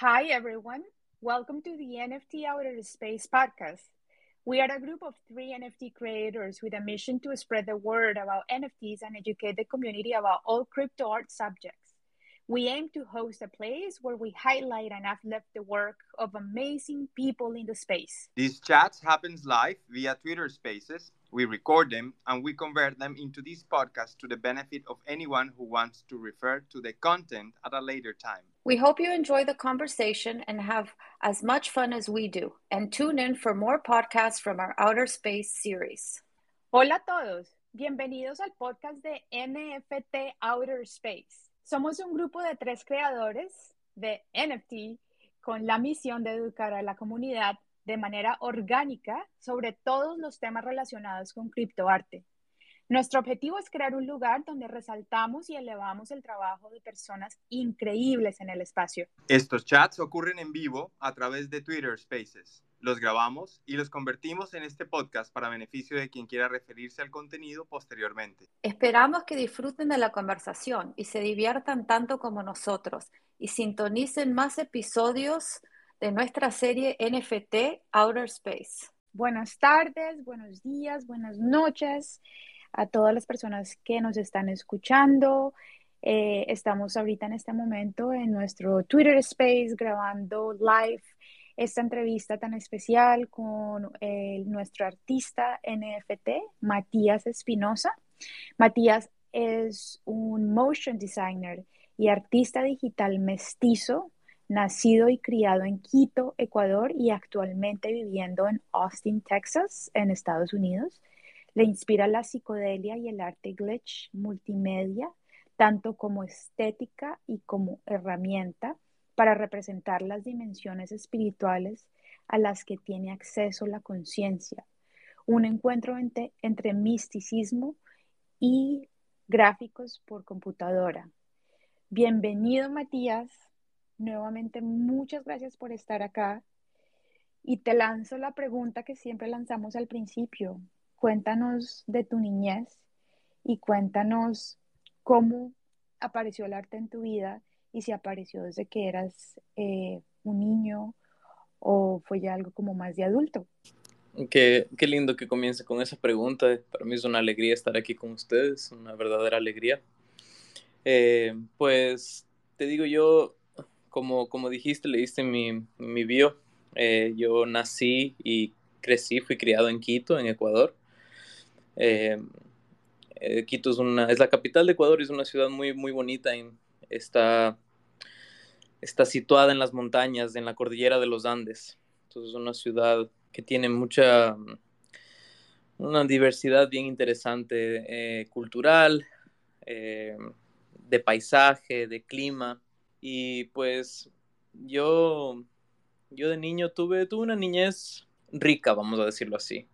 Hi, everyone. Welcome to the NFT Outer Space podcast. We are a group of three NFT creators with a mission to spread the word about NFTs and educate the community about all crypto art subjects. We aim to host a place where we highlight and uplift the work of amazing people in the space. These chats happens live via Twitter Spaces. We record them and we convert them into this podcast to the benefit of anyone who wants to refer to the content at a later time. We hope you enjoy the conversation and have as much fun as we do. And tune in for more podcasts from our Outer Space series. Hola a todos. Bienvenidos al podcast de NFT Outer Space. Somos un grupo de tres creadores de NFT con la misión de educar a la comunidad de manera orgánica sobre todos los temas relacionados con criptoarte. Nuestro objetivo es crear un lugar donde resaltamos y elevamos el trabajo de personas increíbles en el espacio. Estos chats ocurren en vivo a través de Twitter Spaces. Los grabamos y los convertimos en este podcast para beneficio de quien quiera referirse al contenido posteriormente. Esperamos que disfruten de la conversación y se diviertan tanto como nosotros y sintonicen más episodios de nuestra serie NFT Outer Space. Buenas tardes, buenos días, buenas noches a todas las personas que nos están escuchando. Eh, estamos ahorita en este momento en nuestro Twitter Space grabando live esta entrevista tan especial con nuestro artista NFT, Matías Espinosa. Matías es un motion designer y artista digital mestizo, nacido y criado en Quito, Ecuador y actualmente viviendo en Austin, Texas, en Estados Unidos. Le inspira la psicodelia y el arte glitch multimedia, tanto como estética y como herramienta para representar las dimensiones espirituales a las que tiene acceso la conciencia. Un encuentro entre, misticismo y gráficos por computadora. Bienvenido, Matías. Nuevamente, muchas gracias por estar acá. Y te lanzo la pregunta que siempre lanzamos al principio. Cuéntanos de tu niñez y cuéntanos cómo apareció el arte en tu vida y si apareció desde que eras eh, un niño o fue ya algo como más de adulto. Qué, qué, lindo que comience con esa pregunta. Para mí es una alegría estar aquí con ustedes, una verdadera alegría. Eh, pues te digo yo, como, como dijiste, leíste mi, mi bio, eh, yo nací y crecí, fui criado en Quito, en Ecuador. Quito es, una, es la capital de Ecuador y es una ciudad muy, muy bonita. Está está situada en las montañas, en la cordillera de los Andes. Entonces es una ciudad que tiene mucha, una diversidad bien interesante eh, cultural, eh, de paisaje, de clima. Y pues yo, yo de niño tuve, tuve una niñez rica, vamos a decirlo así.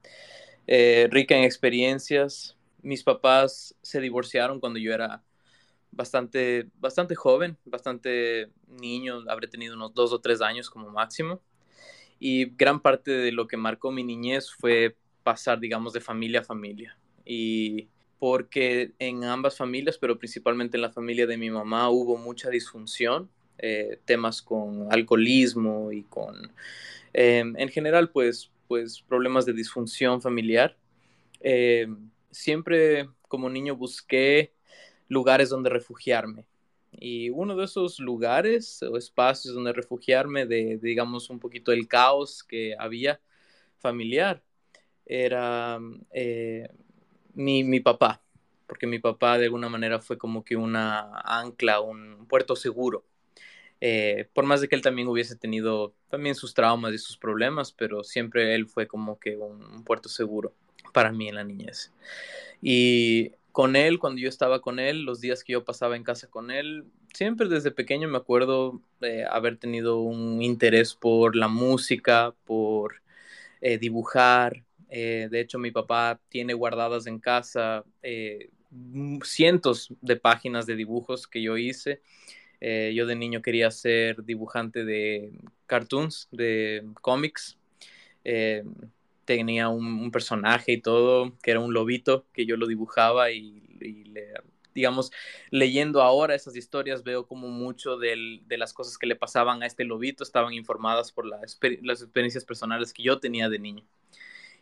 Eh, rica en experiencias. Mis papás se divorciaron cuando yo era bastante, bastante joven, bastante niño, habré tenido unos dos o tres años como máximo. Y gran parte de lo que marcó mi niñez fue pasar, digamos, de familia a familia. Y porque en ambas familias, pero principalmente en la familia de mi mamá, hubo mucha disfunción, eh, temas con alcoholismo y con, em, en general, pues, pues problemas de disfunción familiar. Em, siempre como niño busqué lugares donde refugiarme. Y uno de esos lugares o espacios donde refugiarme de, digamos, un poquito el caos que había familiar era eh, mi, mi, papá, porque mi papá de alguna manera fue como que una ancla, un puerto seguro. Eh, por más de que él también hubiese tenido también sus traumas y sus problemas, pero siempre él fue como que un, puerto seguro para mí en la niñez. Y con él, cuando yo estaba con él, los días que yo pasaba en casa con él, siempre desde pequeño me acuerdo de haber tenido un interés por la música, por eh, dibujar. Eh, de hecho, mi papá tiene guardadas en casa eh, cientos de páginas de dibujos que yo hice. yo de niño quería ser dibujante de cartoons, de cómics tenía un, personaje y todo, que era un lobito, que yo lo dibujaba y, le digamos, leyendo ahora esas historias, veo como mucho de las cosas que le pasaban a este lobito estaban informadas por las experiencias personales que yo tenía de niño.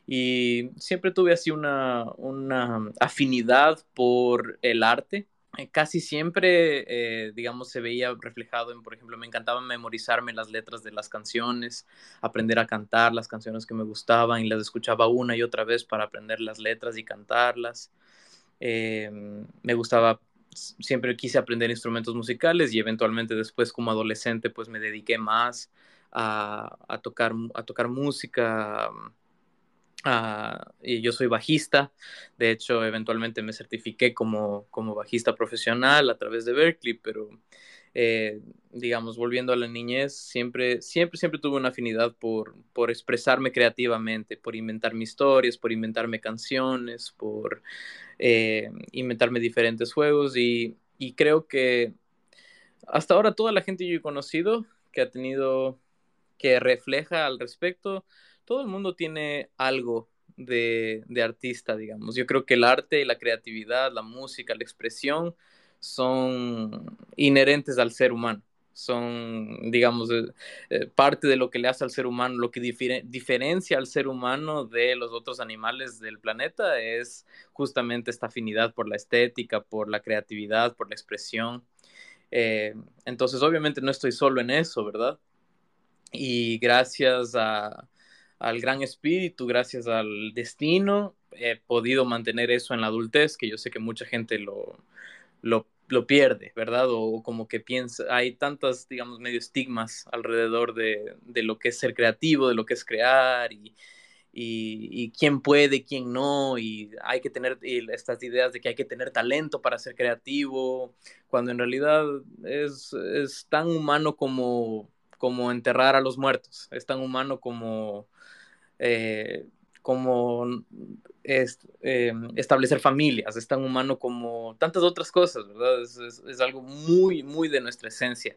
Y siempre tuve así una, una afinidad por el arte. Eh, casi siempre, eh, digamos, se veía reflejado en, por ejemplo, me encantaba memorizarme las letras de las canciones, aprender a cantar las canciones que me gustaban y las escuchaba una y otra vez para aprender las letras y cantarlas. Em, me gustaba, siempre quise aprender instrumentos musicales y eventualmente después como adolescente pues me dediqué más a, tocar, a tocar música. Y yo soy bajista, de hecho eventualmente me certifiqué como, como bajista profesional a través de Berkeley, pero eh, digamos, volviendo a la niñez, siempre, siempre, siempre tuve una afinidad por, por expresarme creativamente, por inventarme historias, por inventarme canciones, por eh, inventarme diferentes juegos. Y, y, creo que hasta ahora toda la gente que yo he conocido que ha tenido, que refleja al respecto, todo el mundo tiene algo de, artista, digamos. Yo creo que el arte, la creatividad, la música, la expresión, son inherentes al ser humano, son, digamos, eh, eh, parte de lo que le hace al ser humano, lo que diferencia al ser humano de los otros animales del planeta es justamente esta afinidad por la estética, por la creatividad, por la expresión. Eh, entonces, obviamente no estoy solo en eso, ¿verdad? Y gracias al gran espíritu, gracias al destino, he podido mantener eso en la adultez, que yo sé que mucha gente lo, lo, pierde, ¿verdad? O, como que piensa, hay tantas, digamos, medio estigmas alrededor de, lo que es ser creativo, de lo que es crear y, y, quién puede, quién no, y hay que tener estas ideas de que hay que tener talento para ser creativo, cuando en realidad es, tan humano como, como enterrar a los muertos, es tan humano como... Eh, como es, eh, establecer familias, es tan humano como tantas otras cosas, ¿verdad? Es, algo muy, muy de nuestra esencia.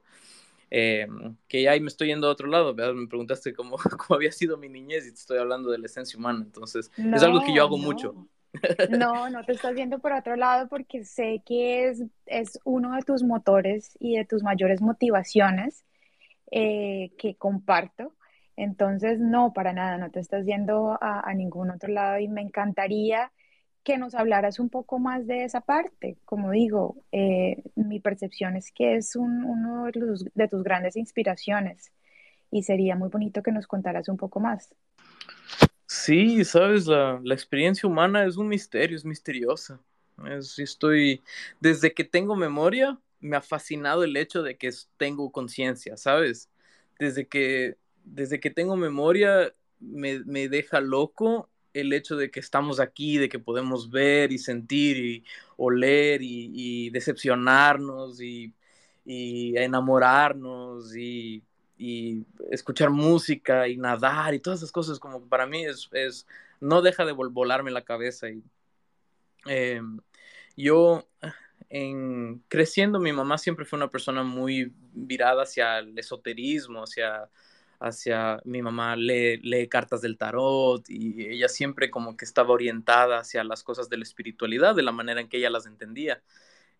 Eh, que ahí me estoy yendo a otro lado, ¿verdad? Me preguntaste cómo, cómo, había sido mi niñez y te estoy hablando de la esencia humana, entonces es algo que yo hago mucho. No, no te estás yendo por otro lado porque sé que es, es uno de tus motores y de tus mayores motivaciones eh, que comparto entonces, no, para nada, no te estás yendo a, ningún otro lado y me encantaría que nos hablaras un poco más de esa parte. Como digo, eh, mi percepción es que es uno de, tus grandes inspiraciones y sería muy bonito que nos contaras un poco más. Sí, sabes, la, experiencia humana es un misterio, es misteriosa. estoy, desde que tengo memoria, me ha fascinado el hecho de que tengo conciencia, ¿sabes? Desde que desde que tengo memoria me, deja loco el hecho de que estamos aquí, de que podemos ver y sentir y oler y, decepcionarnos y, enamorarnos y, escuchar música y nadar y todas esas cosas, como para mí es, no deja de volarme la cabeza. Y, em, yo, en, creciendo, mi mamá siempre fue una persona muy virada hacia el esoterismo, hacia hacia mi mamá lee, lee, cartas del tarot y ella siempre como que estaba orientada hacia las cosas de la espiritualidad, de la manera en que ella las entendía.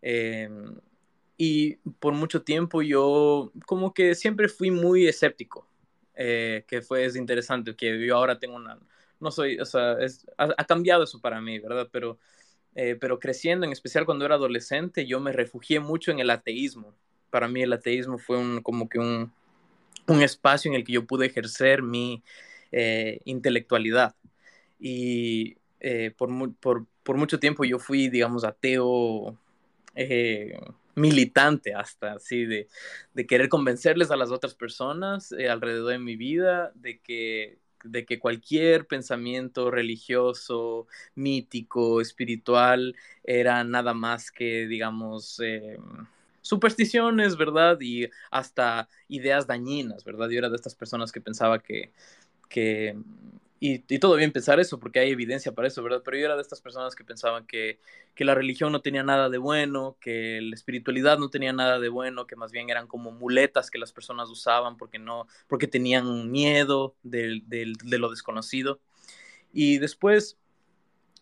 Em, y por mucho tiempo yo como que siempre fui muy escéptico, eh, que fue es interesante, que yo ahora tengo una, no soy, o sea, ha, cambiado eso para mí, ¿verdad? Pero, eh, pero creciendo, en especial cuando era adolescente, yo me refugié mucho en el ateísmo. Para mí el ateísmo fue un, como que un, un espacio en el que yo pude ejercer mi eh, intelectualidad. Y eh, por, mucho tiempo yo fui, digamos, ateo eh, militante hasta, así, de, querer convencerles a las otras personas alrededor de mi vida de que de que cualquier pensamiento religioso, mítico, espiritual, era nada más que, digamos, supersticiones, ¿verdad? Y hasta ideas dañinas, ¿verdad? Yo era de estas personas que pensaba que, que y, todo bien pensar eso, porque hay evidencia para eso, ¿verdad? Pero yo era de estas personas que pensaban que, que, la religión no tenía nada de bueno, que la espiritualidad no tenía nada de bueno, que más bien eran como muletas que las personas usaban porque, no, porque tenían miedo de, de, lo desconocido. Y después,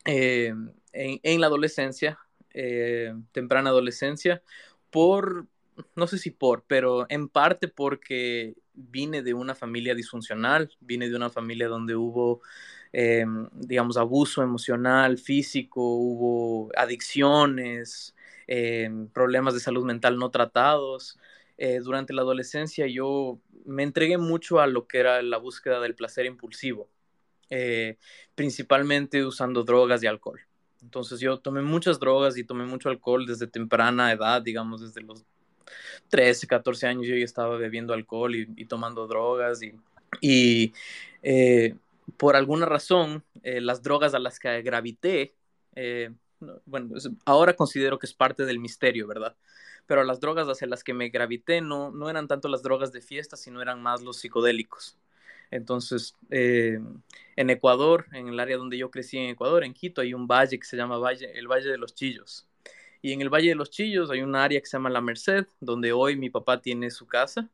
eh, en, la adolescencia, eh, temprana adolescencia, por, no sé si por, pero en parte porque vine de una familia disfuncional, vine de una familia donde hubo, eh, digamos, abuso emocional, físico, hubo adicciones, eh, problemas de salud mental no tratados. durante la adolescencia yo me entregué mucho a lo que era la búsqueda del placer impulsivo, principalmente usando drogas y alcohol. Entonces yo tomé muchas drogas y tomé mucho alcohol desde temprana edad, digamos, desde los 13, 14 años yo ya estaba bebiendo alcohol y, tomando drogas y, eh, por alguna razón eh, las drogas a las que gravité, eh, bueno, ahora considero que es parte del misterio, ¿verdad? Pero las drogas hacia las que me gravité no, no eran tanto las drogas de fiesta, sino eran más los psicodélicos. Entonces, eh, en Ecuador, en el área donde yo crecí en Ecuador, en Quito, hay un valle que se llama el Valle de los Chillos. Y en el Valle de los Chillos hay un área que se llama La Merced, donde hoy mi papá tiene su casa.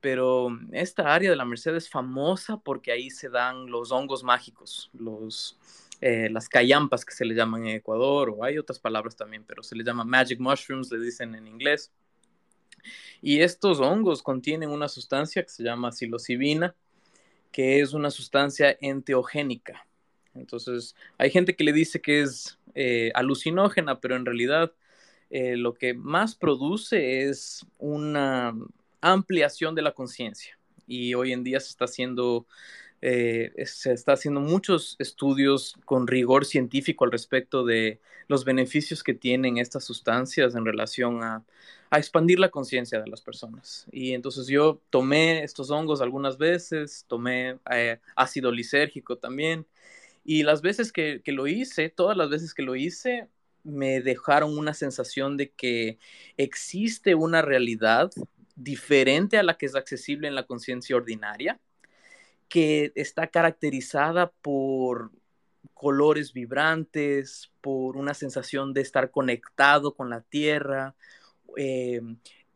Pero esta área de La Merced es famosa porque ahí se dan los hongos mágicos, los, eh, las cayampas que se le llaman en Ecuador, o hay otras palabras también, pero se les llama magic mushrooms, le dicen en inglés. Y estos hongos contienen una sustancia que se llama psilocibina, que es una sustancia enteogénica. Entonces, hay gente que le dice que es eh, alucinógena, pero en realidad eh, lo que más produce es una ampliación de la conciencia. Y hoy en día se está haciendo eh, se está haciendo muchos estudios con rigor científico al respecto de los beneficios que tienen estas sustancias en relación a, expandir la conciencia de las personas. Y entonces yo tomé estos hongos algunas veces, tomé eh, ácido lisérgico también, y las veces que, que lo hice, todas las veces que lo hice, me dejaron una sensación de que existe una realidad diferente a la que es accesible en la conciencia ordinaria que está caracterizada por colores vibrantes, por una sensación de estar conectado con la tierra, eh,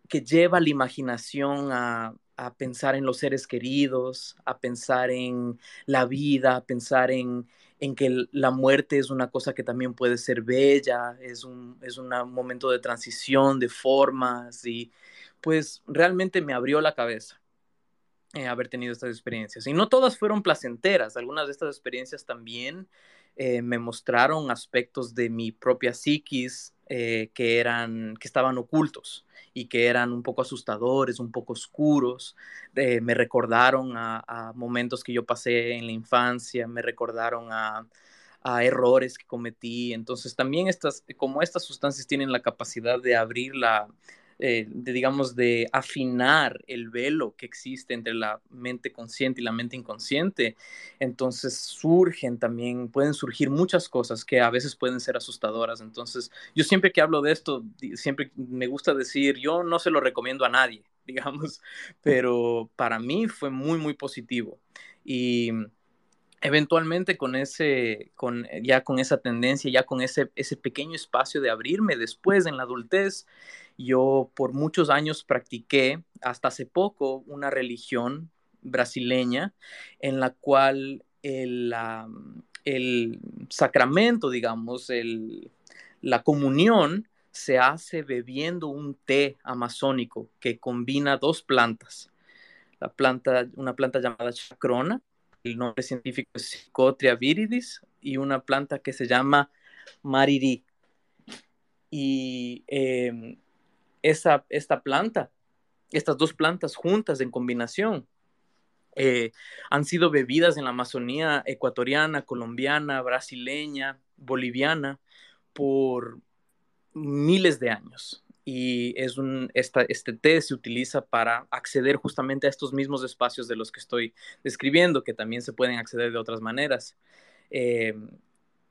que lleva la imaginación a, pensar en los seres queridos, a pensar en la vida, a pensar en, que la muerte es una cosa que también puede ser bella, es un, es un momento de transición, de formas, y pues realmente me abrió la cabeza. Eh, haber tenido estas experiencias. Y no todas fueron placenteras, algunas de estas experiencias también eh, me mostraron aspectos de mi propia psiquis eh, que, eran, que estaban ocultos y que eran un poco asustadores, un poco oscuros. me recordaron a, momentos que yo pasé en la infancia, me recordaron a, a errores que cometí. Entonces también estas, como estas sustancias tienen la capacidad de abrir la, eh, de, digamos, de afinar el velo que existe entre la mente consciente y la mente inconsciente, entonces surgen también, pueden surgir muchas cosas que a veces pueden ser asustadoras. Entonces, yo siempre que hablo de esto, siempre me gusta decir, yo no se lo recomiendo a nadie, digamos, pero para mí fue muy, muy positivo. Y eventualmente con ese, con, ya con esa tendencia, ya con ese, ese pequeño espacio de abrirme después en la adultez, yo por muchos años practiqué, hasta hace poco, una religión brasileña en la cual el, el sacramento, digamos, el, la comunión se hace bebiendo un té amazónico que combina dos plantas. La planta, una planta llamada chacrona, el nombre científico es Psychotria viridis, y una planta que se llama mariri. Y em, esta planta, estas dos plantas juntas en combinación, eh, han sido bebidas en la Amazonía ecuatoriana, colombiana, brasileña, boliviana por miles de años. Y es este té se utiliza para acceder justamente a estos mismos espacios de los que estoy describiendo, que también se pueden acceder de otras maneras. Eh,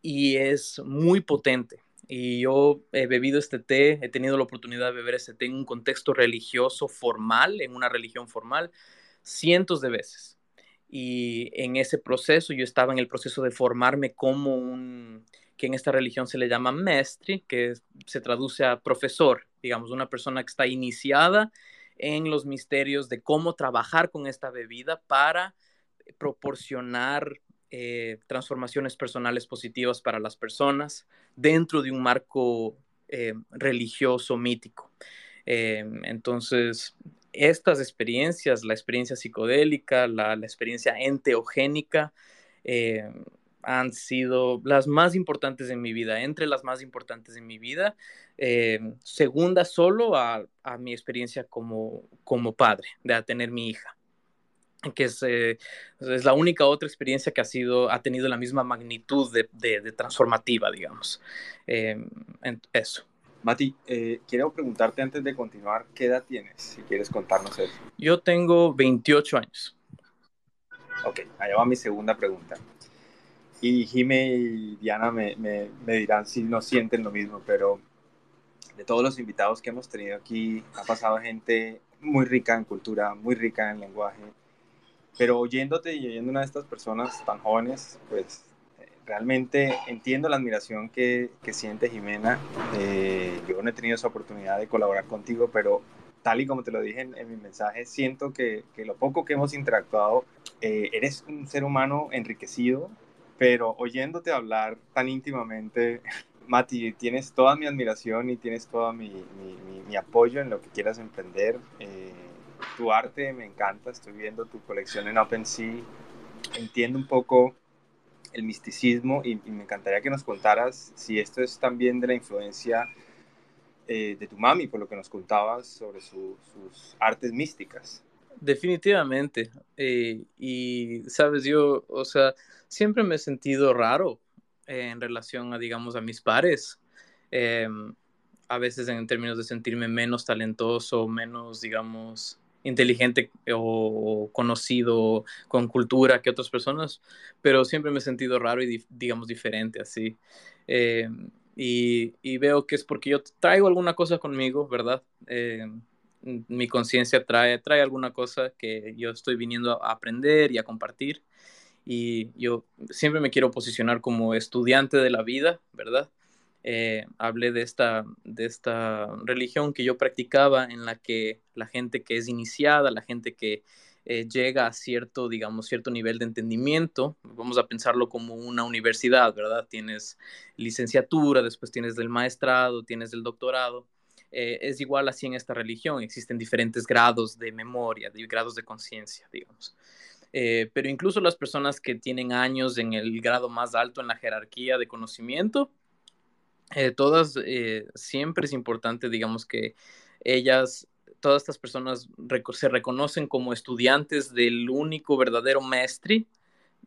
y es muy potente y yo he bebido este té, he tenido la oportunidad de beber este té en un contexto religioso formal, en una religión formal, cientos de veces. Y en ese proceso yo estaba en el proceso de formarme como un, que en esta religión se le llama maestri, que se traduce a profesor, digamos, una persona que está iniciada en los misterios de cómo trabajar con esta bebida para proporcionar eh, transformaciones personales positivas para las personas dentro de un marco eh, religioso, mítico. Eh, entonces, estas experiencias, la experiencia psicodélica, la, experiencia enteogénica, han sido las más importantes en mi vida, entre las más importantes en mi vida, segunda solo a, mi experiencia como, como padre, de tener mi hija que es, eh, es, la única otra experiencia que ha, sido, ha tenido la misma magnitud de, de, transformativa, digamos. Eh, eso. Mati, eh, quiero preguntarte antes de continuar, ¿qué edad tienes? Si quieres contarnos eso. Yo tengo 28 años. Ok, allá va mi segunda pregunta. Y Jime y Diana me, me, me dirán si no sienten lo mismo, pero de todos los invitados que hemos tenido aquí, ha pasado gente muy rica en cultura, muy rica en lenguaje, pero oyéndote y oyendo una de estas personas tan jóvenes, pues eh, realmente entiendo la admiración que, que siente Jimena. Eh, yo no he tenido esa oportunidad de colaborar contigo, pero tal y como te lo dije en, mi mensaje, siento que, que, lo poco que hemos interactuado, eh, eres un ser humano enriquecido, pero oyéndote hablar tan íntimamente, Mati, tienes toda mi admiración y tienes todo mi, mi, mi apoyo en lo que quieras emprender. Eh, tu arte me encanta, estoy viendo tu colección en OpenSea, entiendo un poco el misticismo y, me encantaría que nos contaras si esto es también de la influencia eh, de tu mami, por lo que nos contabas sobre sus artes místicas. Definitivamente. Eh, y, sabes, yo, o sea, siempre me he sentido raro en relación a, digamos, a mis pares. Em, a veces en términos de sentirme menos talentoso, menos, digamos, inteligente o conocido con cultura que otras personas, pero siempre me he sentido raro y digamos diferente así. Eh, y, y, veo que es porque yo traigo alguna cosa conmigo, ¿verdad? Eh, mi conciencia trae, trae alguna cosa que yo estoy viniendo a aprender y a compartir. Y yo siempre me quiero posicionar como estudiante de la vida, ¿verdad? Eh, hablé de esta, de esta religión que yo practicaba en la que la gente que es iniciada, la gente que eh, llega a cierto, digamos, cierto nivel de entendimiento, vamos a pensarlo como una universidad, ¿verdad? Tienes licenciatura, después tienes del maestrado, tienes del doctorado. Eh, es igual así en esta religión, existen diferentes grados de memoria, grados de conciencia, digamos. pero incluso las personas que tienen años en el grado más alto en la jerarquía de conocimiento, eh, todas, eh, siempre es importante, digamos, que ellas, todas estas personas se reconocen como estudiantes del único verdadero maestri,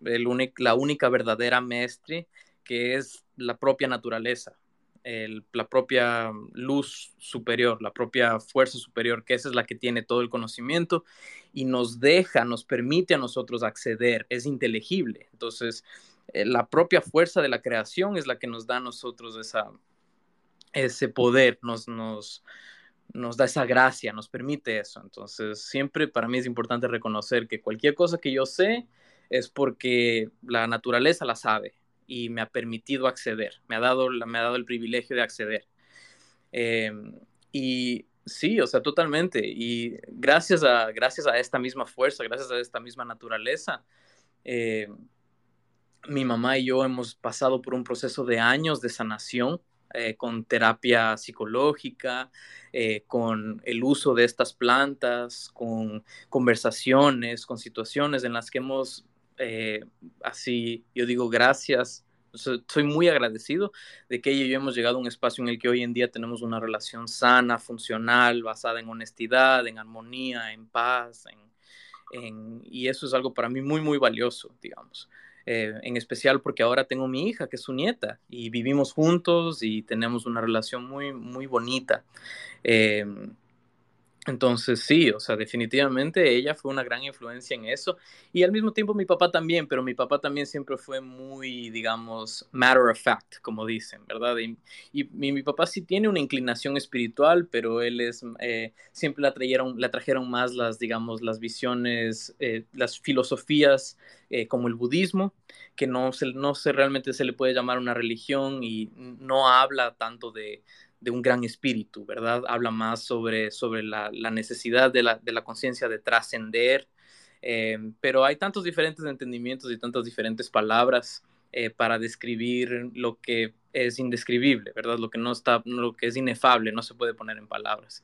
el la única verdadera maestri, que es la propia naturaleza, la propia luz superior, la propia fuerza superior, que esa es la que tiene todo el conocimiento y nos deja, nos permite a nosotros acceder, es inteligible. Entonces, la propia fuerza de la creación es la que nos da a nosotros esa, ese poder, nos, nos, nos da esa gracia, nos permite eso. Entonces, siempre para mí es importante reconocer que cualquier cosa que yo sé es porque la naturaleza la sabe y me ha permitido acceder, me ha dado, me ha dado el privilegio de acceder. Em, y sí, o sea, totalmente. Y gracias a, gracias a esta misma fuerza, gracias a esta misma naturaleza, eh, mi mamá y yo hemos pasado por un proceso de años de sanación eh, con terapia psicológica, eh, con el uso de estas plantas, con conversaciones, con situaciones en las que hemos, eh, así, yo digo gracias. Soy muy agradecido de que ella y yo hemos llegado a un espacio en el que hoy en día tenemos una relación sana, funcional, basada en honestidad, en armonía, en paz, y eso es algo para mí muy, muy valioso, digamos. Eh, en especial porque ahora tengo mi hija, que es su nieta, y vivimos juntos y tenemos una relación muy, muy bonita. Em, entonces sí, o sea, definitivamente ella fue una gran influencia en eso y al mismo tiempo mi papá también, pero mi papá también siempre fue muy, digamos, matter of fact, como dicen, ¿verdad? Y, mi, papá sí tiene una inclinación espiritual, pero él es, eh, siempre la trajeron, la trajeron más las, digamos, las visiones, eh, las filosofías eh, como el budismo, que no, se, no se, realmente se le puede llamar una religión y no habla tanto de de un gran espíritu, ¿verdad? Habla más sobre, sobre la, necesidad de la, de la conciencia de trascender, eh, pero hay tantos diferentes entendimientos y tantas diferentes palabras eh, para describir lo que es indescribible, ¿verdad? Lo que no está, lo que es inefable, no se puede poner en palabras.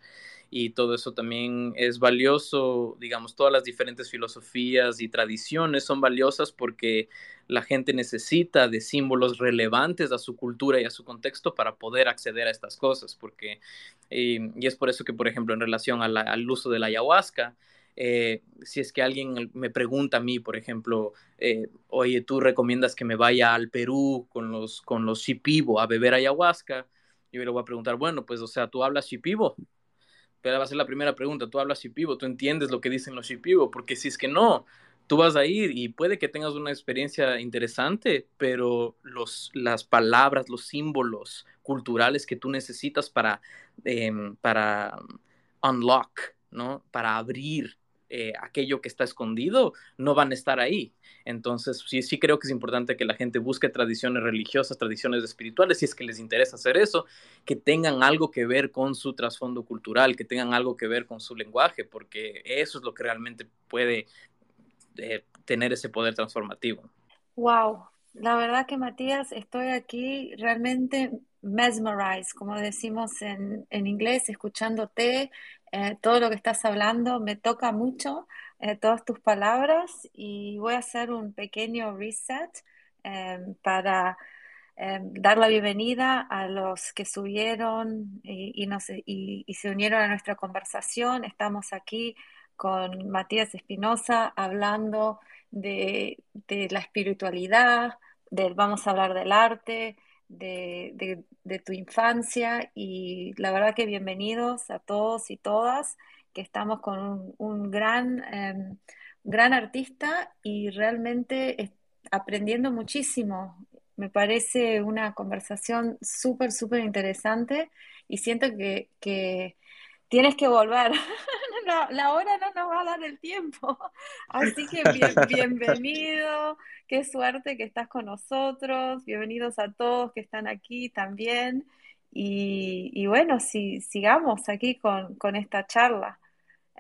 Y todo eso también es valioso, digamos, todas las diferentes filosofías y tradiciones son valiosas porque la gente necesita de símbolos relevantes a su cultura y a su contexto para poder acceder a estas cosas, porque, y es por eso que, por ejemplo, en relación al uso de la ayahuasca, eh, si es que alguien me pregunta a mí, por ejemplo, eh, oye, tú recomiendas que me vaya al Perú con los, con los shipibo a beber ayahuasca, yo le voy a preguntar, bueno, pues, o sea, tú hablas shipibo. Pero va a ser la primera pregunta, tú hablas shipibo, tú entiendes lo que dicen los shipibo, porque si es que no, tú vas a ir y puede que tengas una experiencia interesante, pero los, las palabras, los símbolos culturales que tú necesitas para, em, para unlock, ¿no? Para abrir eh, aquello que está escondido, no van a estar ahí. Entonces, sí, sí creo que es importante que la gente busque tradiciones religiosas, tradiciones espirituales, si es que les interesa hacer eso, que tengan algo que ver con su trasfondo cultural, que tengan algo que ver con su lenguaje, porque eso es lo que realmente puede eh, tener ese poder transformativo. Wow, la verdad que Matías, estoy aquí realmente mesmerized, como decimos en, en inglés, escuchándote, eh, todo lo que estás hablando me toca mucho, eh, todas tus palabras, y voy a hacer un pequeño reset em, para em, dar la bienvenida a los que subieron y, y, se unieron a nuestra conversación. Estamos aquí con Matías Espinosa hablando de, de la espiritualidad, vamos a hablar del arte, de, tu infancia y la verdad que bienvenidos a todos y todas, que estamos con un, gran, em, gran artista y realmente aprendiendo muchísimo. Me parece una conversación súper, súper interesante y siento que, que tienes que volver. la hora no nos va a dar el tiempo. Así que bienvenido, qué suerte que estás con nosotros, bienvenidos a todos que están aquí también. Y, bueno, si, sigamos aquí con, esta charla.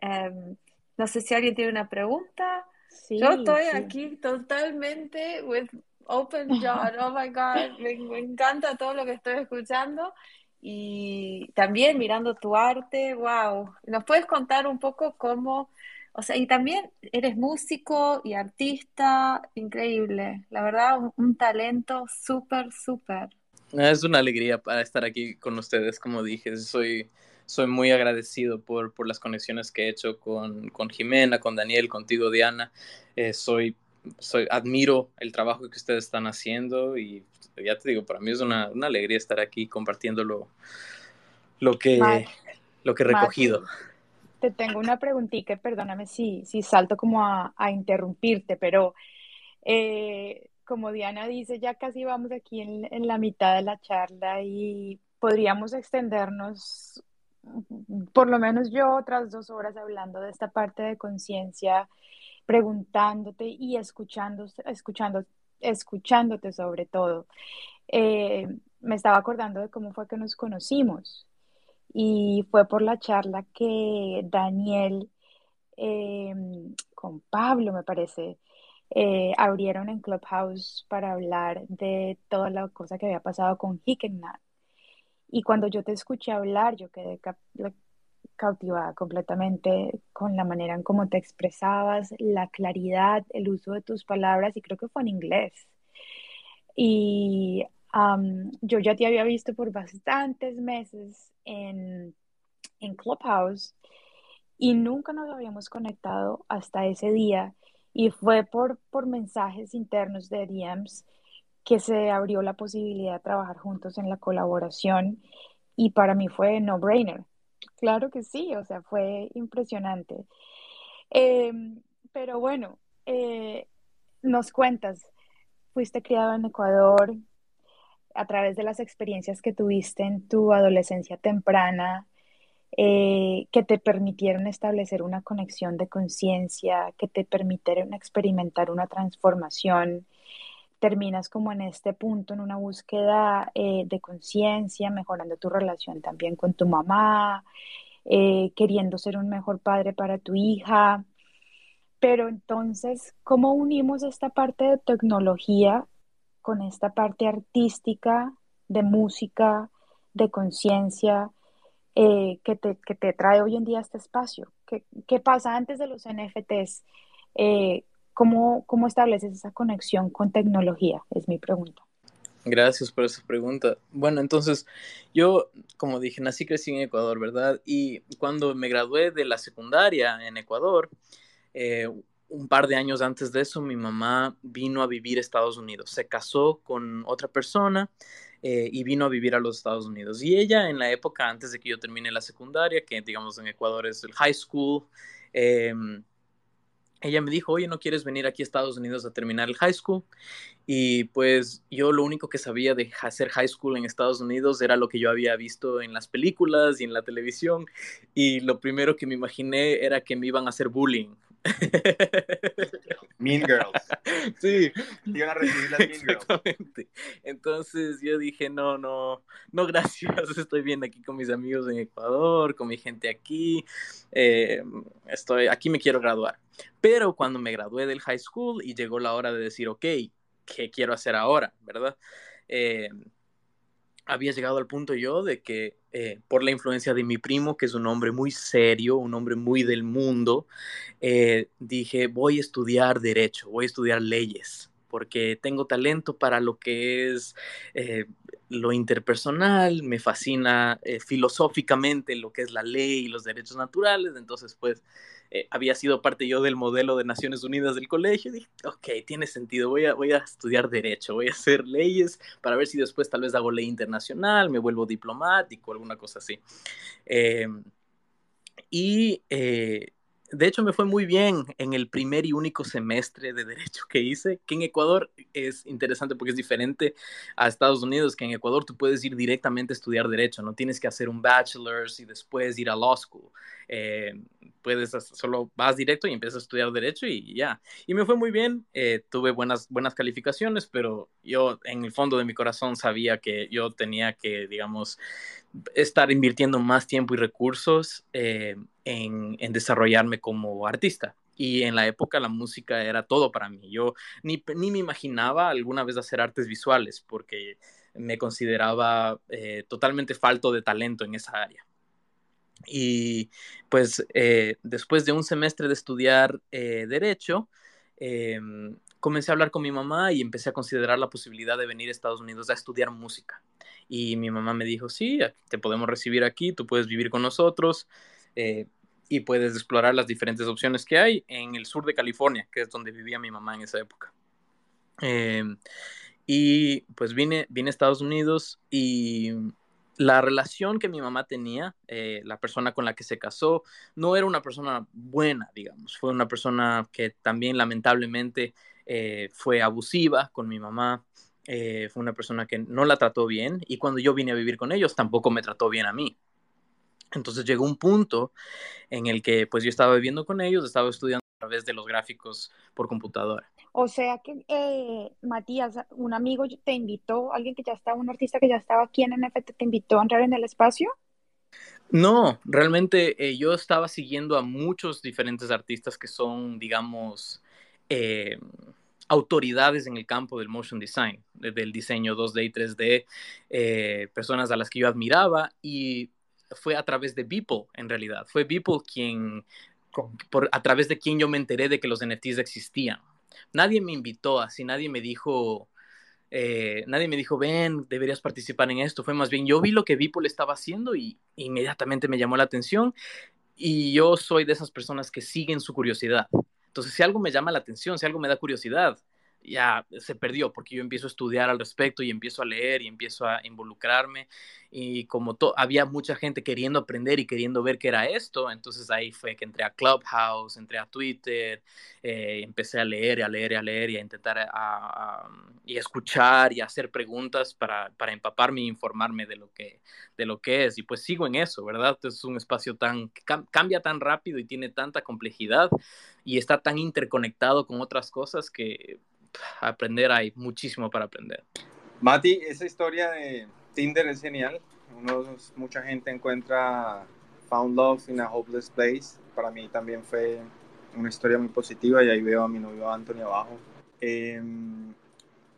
Em, no sé si alguien tiene una pregunta. Yo estoy aquí totalmente with open jaw. Oh my God, me encanta todo lo que estoy escuchando y también mirando tu arte, wow. ¿Nos puedes contar un poco cómo, o sea, y también eres músico y artista, increíble, la verdad, un, talento súper, súper. Es una alegría para estar aquí con ustedes, como dije, soy, soy muy agradecido por, por las conexiones que he hecho con, con Jimena, con Daniel, contigo, Diana. Eh, soy, soy, admiro el trabajo que ustedes están haciendo y ya te digo, para mí es una, alegría estar aquí compartiendo lo, que, lo que he recogido. te tengo una preguntita, perdóname si, si salto como a, interrumpirte, pero eh, como Diana dice, ya casi vamos aquí en, en la mitad de la charla y podríamos extendernos por lo menos yo otras dos horas hablando de esta parte de conciencia, preguntándote y escuchando, escuchando, escuchándote sobre todo. Eh, me estaba acordando de cómo fue que nos conocimos y fue por la charla que Daniel eh, con Pablo, me parece, eh, abrieron en Clubhouse para hablar de toda la cosa que había pasado con Hickenat. Y cuando yo te escuché hablar, yo quedé cautivada completamente con la manera en cómo te expresabas, la claridad, el uso de tus palabras, y creo que fue en inglés. Y yo ya te había visto por bastantes meses en, en Clubhouse y nunca nos habíamos conectado hasta ese día. Y fue por, por mensajes internos de DMs que se abrió la posibilidad de trabajar juntos en la colaboración y para mí fue no-brainer. Claro que sí, o sea, fue impresionante. Em, pero bueno, eh, nos cuentas, fuiste criado en Ecuador a través de las experiencias que tuviste en tu adolescencia temprana, eh, que te permitieron establecer una conexión de conciencia, que te permitieron experimentar una transformación terminas como en este punto, en una búsqueda eh, de conciencia, mejorando tu relación también con tu mamá, eh, queriendo ser un mejor padre para tu hija. Pero entonces, ¿cómo unimos esta parte de tecnología con esta parte artística, de música, de conciencia, eh, que, te, que, te, trae hoy en día este espacio? ¿Qué, qué pasa antes de los NFTs? ¿Cómo, ¿Cómo estableces esa conexión con tecnología? Es mi pregunta. Gracias por esa pregunta. Bueno, entonces yo, como dije, nací y crecí en Ecuador, ¿verdad? Y cuando me gradué de la secundaria en Ecuador, eh, un par de años antes de eso, mi mamá vino a vivir a Estados Unidos. Se casó con otra persona eh, y vino a vivir a los Estados Unidos. Y ella, en la época antes de que yo termine la secundaria, que digamos en Ecuador es el high school, eh, ella me dijo, oye, ¿no quieres venir aquí a Estados Unidos a terminar el high school? Y pues yo lo único que sabía de hacer high school en Estados Unidos era lo que yo había visto en las películas y en la televisión. Y lo primero que me imaginé era que me iban a hacer bullying. Mean Girls. Sí. Iban a recibir las Mean Exactamente. Entonces yo dije, no, no, no, gracias. Estoy bien aquí con mis amigos en Ecuador, con mi gente aquí. Eh, estoy, aquí me quiero graduar. Pero cuando me gradué del high school y llegó la hora de decir, ok, ¿qué quiero hacer ahora? ¿Verdad? Eh, había llegado al punto yo de que eh, por la influencia de mi primo, que es un hombre muy serio, un hombre muy del mundo, eh, dije, voy a estudiar derecho, voy a estudiar leyes, porque tengo talento para lo que es lo interpersonal, me fascina filosóficamente lo que es la ley y los derechos naturales, entonces pues eh, había sido parte yo del modelo de Naciones Unidas del colegio, dije, ok, tiene sentido, voy a, voy a estudiar derecho, voy a hacer leyes para ver si después tal vez hago ley internacional, me vuelvo diplomático, alguna cosa así. Em, y eh, de hecho me fue muy bien en el primer y único semestre de derecho que hice, que en Ecuador es interesante porque es diferente a Estados Unidos, que en Ecuador tú puedes ir directamente a estudiar derecho, no tienes que hacer un bachelor's y después ir a law school. Eh, puedes solo vas directo y empiezas a estudiar derecho y ya. Y me fue muy bien, eh, tuve buenas, buenas calificaciones, pero yo en el fondo de mi corazón sabía que yo tenía que, digamos, estar invirtiendo más tiempo y recursos eh, en, desarrollarme como artista y en la época la música era todo para mí. Yo ni, ni me imaginaba alguna vez hacer artes visuales porque me consideraba eh, totalmente falto de talento en esa área. Y pues eh, después de un semestre de estudiar eh, derecho, em, comencé a hablar con mi mamá y empecé a considerar la posibilidad de venir a Estados Unidos a estudiar música. Y mi mamá me dijo, sí, te podemos recibir aquí, tú puedes vivir con nosotros eh, y puedes explorar las diferentes opciones que hay en el sur de California, que es donde vivía mi mamá en esa época. Em, y pues vine, vine a Estados Unidos y la relación que mi mamá tenía, eh, la persona con la que se casó, no era una persona buena, digamos. Fue una persona que también lamentablemente eh, fue abusiva con mi mamá. Eh, fue una persona que no la trató bien y cuando yo vine a vivir con ellos tampoco me trató bien a mí. Entonces llegó un punto en el que pues yo estaba viviendo con ellos, estaba estudiando a través de los gráficos por computadora. O sea que, eh, Matías, un amigo te invitó, alguien que ya estaba, un artista que ya estaba aquí en NFT, te invitó a entrar en el espacio. No, realmente eh, yo estaba siguiendo a muchos diferentes artistas que son, digamos, eh, autoridades en el campo del motion design, del diseño 2D y 3D, personas a las que yo admiraba y fue a través de Beeple, en realidad. Fue Beeple quien, por, a través de quien yo me enteré de que los NFTs existían nadie me invitó, así nadie me dijo, eh, nadie me dijo, ven, deberías participar en esto. Fue más bien, yo vi lo que Beeple estaba haciendo y inmediatamente me llamó la atención y yo soy de esas personas que siguen su curiosidad. Entonces, si algo me llama la atención, si algo me da curiosidad, ya se perdió porque yo empiezo a estudiar al respecto y empiezo a leer y empiezo a involucrarme y como había mucha gente queriendo aprender y queriendo ver qué era esto, entonces ahí fue que entré a Clubhouse, entré a Twitter, eh, empecé a leer y a leer y a leer y a intentar a, y escuchar y hacer preguntas para, para empaparme e informarme de lo, que, de lo que es y pues sigo en eso, ¿verdad? Es un espacio tan, que cambia tan rápido y tiene tanta complejidad y está tan interconectado con otras cosas que aprender hay muchísimo para aprender. Mati, esa historia de Tinder es genial. mucha gente encuentra Found Love in a Hopeless Place. Para mí también fue una historia muy positiva y ahí veo a mi novio Anthony abajo. Em,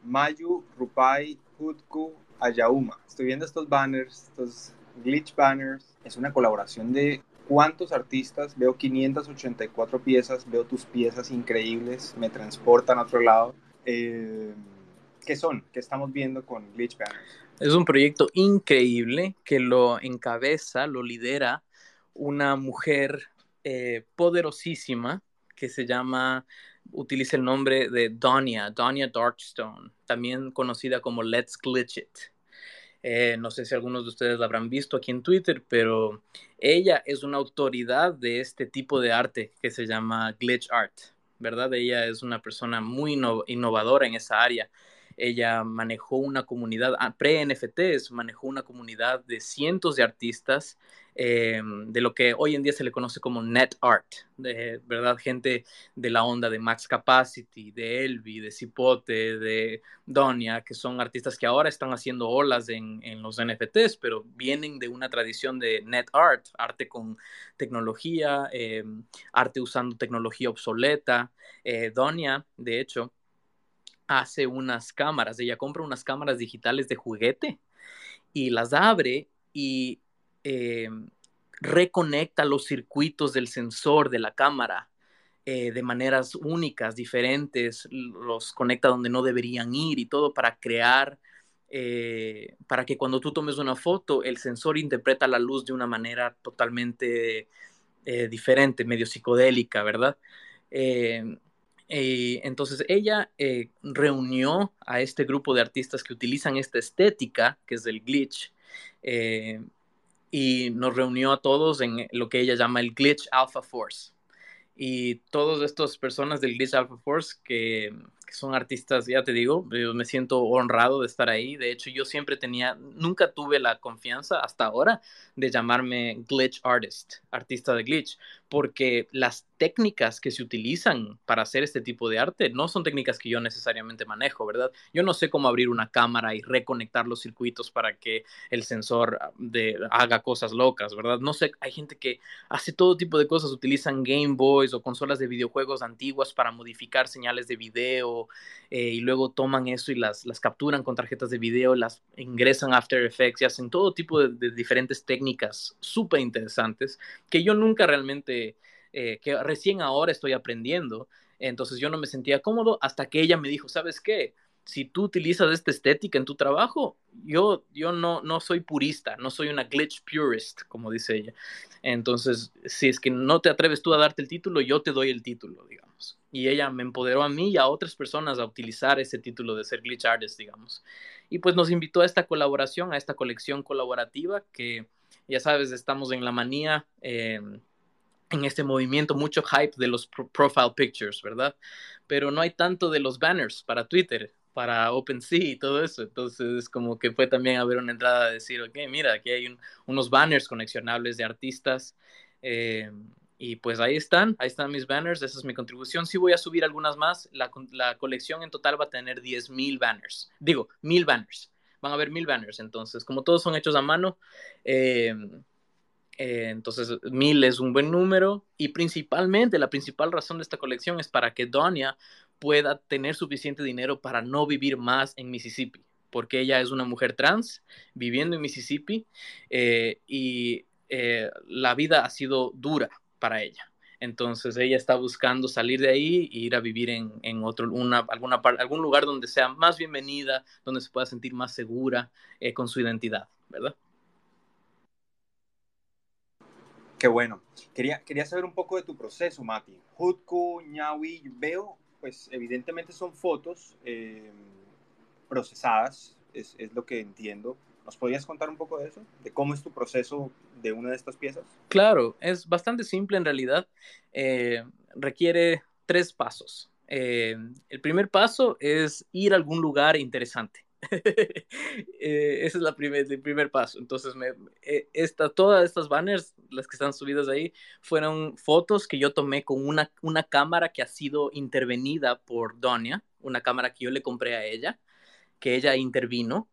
Mayu Rupai Hutku Ayauma. Estoy viendo estos banners, estos glitch banners. Es una colaboración de cuántos artistas. Veo 584 piezas, veo tus piezas increíbles, me transportan a otro lado. Eh, ¿Qué son? ¿Qué estamos viendo con Glitch Banners? Es un proyecto increíble que lo encabeza, lo lidera una mujer eh, poderosísima que se llama, utiliza el nombre de Donia, Donia Darkstone, también conocida como Let's Glitch It. Eh, no sé si algunos de ustedes la habrán visto aquí en Twitter, pero ella es una autoridad de este tipo de arte que se llama glitch art, ¿verdad? Ella es una persona muy innovadora en esa área. Ella manejó una comunidad, ah, pre-NFTs, manejó una comunidad de cientos de artistas eh, de lo que hoy en día se le conoce como net art, de, ¿verdad? Gente de la onda de Max Capacity, de Elvi, de Cipote, de Donia, que son artistas que ahora están haciendo olas en, los NFTs, pero vienen de una tradición de net art, arte con tecnología, eh, arte usando tecnología obsoleta. Eh, Donia, de hecho, hace unas cámaras, ella compra unas cámaras digitales de juguete y las abre y eh, reconecta los circuitos del sensor de la cámara eh, de maneras únicas, diferentes, los conecta donde no deberían ir y todo para crear, eh, para que cuando tú tomes una foto, el sensor interpreta la luz de una manera totalmente diferente, medio psicodélica, ¿verdad? Entonces ella reunió a este grupo de artistas que utilizan esta estética, que es el glitch, y nos reunió a todos en lo que ella llama el Glitch Alpha Force. Y todas estas personas del Glitch Alpha Force que son artistas, ya te digo, yo me siento honrado de estar ahí. De hecho, yo siempre tenía, nunca tuve la confianza hasta ahora de llamarme glitch artist, artista de glitch, porque las técnicas que se utilizan para hacer este tipo de arte no son técnicas que yo necesariamente manejo, ¿verdad? Yo no sé cómo abrir una cámara y reconectar los circuitos para que el sensor ah, de, haga cosas locas, ¿verdad? No sé, hay gente que hace todo tipo de cosas, utilizan Game Boys o consolas de videojuegos antiguas para modificar señales de video eh, y luego toman eso y las, las capturan con tarjetas de video, las ingresan a After Effects y hacen todo tipo de, diferentes técnicas súper interesantes que yo nunca realmente, eh, que recién ahora estoy aprendiendo. Entonces yo no me sentía cómodo hasta que ella me dijo, ¿sabes qué? si tú utilizas esta estética en tu trabajo, yo, yo no, no soy purista, no soy una glitch purist, como dice ella. Entonces, si es que no te atreves tú a darte el título, yo te doy el título, digamos. Y ella me empoderó a mí y a otras personas a utilizar ese título de ser glitch artist, digamos. Y pues nos invitó a esta colaboración, a esta colección colaborativa que, ya sabes, estamos en la manía. Eh, en este movimiento, mucho hype de los profile pictures, ¿verdad? Pero no hay tanto de los banners para Twitter para OpenSea y todo eso. Entonces, como que fue también a ver una entrada a decir, ok, mira, aquí hay unos banners conexionables de artistas. Eh, y pues ahí están, ahí están mis banners, esa es mi contribución. Sí voy a subir algunas más. La, la colección en total va a tener 10.000 banners. Digo, 1.000 banners. Van a haber 1.000 banners. Entonces, como todos son hechos a mano, eh, eh, entonces, 1.000 es un buen número. Y principalmente, la principal razón de esta colección es para que Donia pueda tener suficiente dinero para no vivir más en Mississippi, porque ella es una mujer trans viviendo en Mississippi eh, y eh, la vida ha sido dura para ella. Entonces ella está buscando salir de ahí e ir a vivir en, otro, una, alguna, algún lugar donde sea más bienvenida, donde se pueda sentir más segura eh, con su identidad, ¿verdad? Qué bueno. Quería, quería saber un poco de tu proceso, Mati. Hutku, Ñawi, veo pues evidentemente son fotos eh, procesadas, es, es, lo que entiendo. ¿Nos podrías contar un poco de eso? ¿De cómo es tu proceso de una de estas piezas? Claro, es bastante simple en realidad. Eh, requiere tres pasos. Eh, el primer paso es ir a algún lugar interesante. Eh, ese es la primer, el primer paso. Entonces, me, esta, todas estas banners, las que están subidas ahí, fueron fotos que yo tomé con una, una cámara que ha sido intervenida por Donia, una cámara que yo le compré a ella, que ella intervino.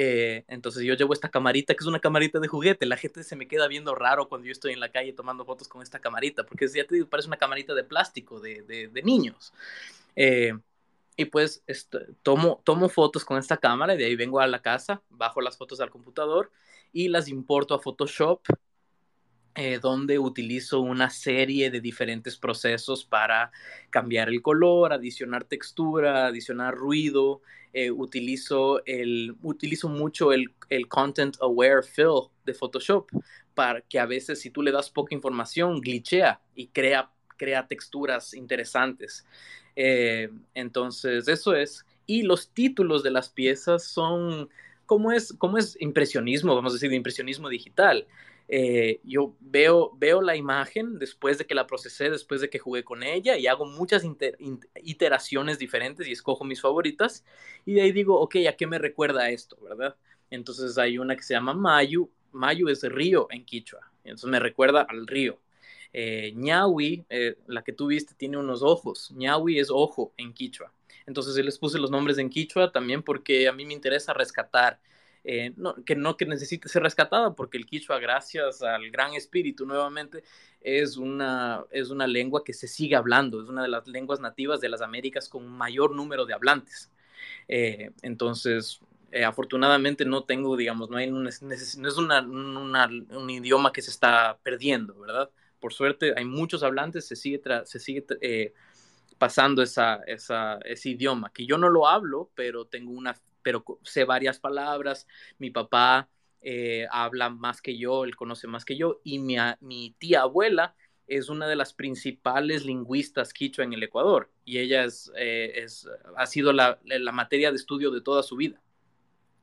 Eh, entonces yo llevo esta camarita, que es una camarita de juguete. La gente se me queda viendo raro cuando yo estoy en la calle tomando fotos con esta camarita, porque ya te digo, parece una camarita de plástico de, de, niños. y pues este, tomo, tomo fotos con esta cámara y de ahí vengo a la casa, bajo las fotos al computador y las importo a Photoshop, eh, donde utilizo una serie de diferentes procesos para cambiar el color, adicionar textura, adicionar ruido. Eh, utilizo, el, utilizo mucho el, el Content Aware Fill de Photoshop, para que a veces si tú le das poca información, glitchea y crea, crea texturas interesantes. Eh, entonces, eso es. Y los títulos de las piezas son, ¿cómo es, cómo es impresionismo? Vamos a decir, de impresionismo digital. Eh, yo veo, veo la imagen después de que la procesé, después de que jugué con ella y hago muchas iteraciones diferentes y escojo mis favoritas y de ahí digo, ok, ¿a qué me recuerda esto, verdad? Entonces hay una que se llama Mayu, Mayu es río en quichua, entonces me recuerda al río. Eh, eh, la que tú viste, tiene unos ojos. ñawi es ojo en quichua. Entonces yo les puse los nombres en quichua también porque a mí me interesa rescatar. Eh, que no que necesite ser rescatada, porque el quichua, gracias al gran espíritu nuevamente, es una, es una lengua que se sigue hablando, es una de las lenguas nativas de las Américas con mayor número de hablantes. Eh, entonces, afortunadamente no tengo, digamos, no, no es un idioma que se está perdiendo, ¿verdad? por suerte hay muchos hablantes, se sigue, se sigue eh, pasando esa, ese idioma, que yo no lo hablo, pero tengo una, pero sé varias palabras, mi papá eh, habla más que yo, él conoce más que yo, y mi, tía abuela es una de las principales lingüistas quichua en el Ecuador, y ella es, eh, es ha sido la materia de estudio de toda su vida.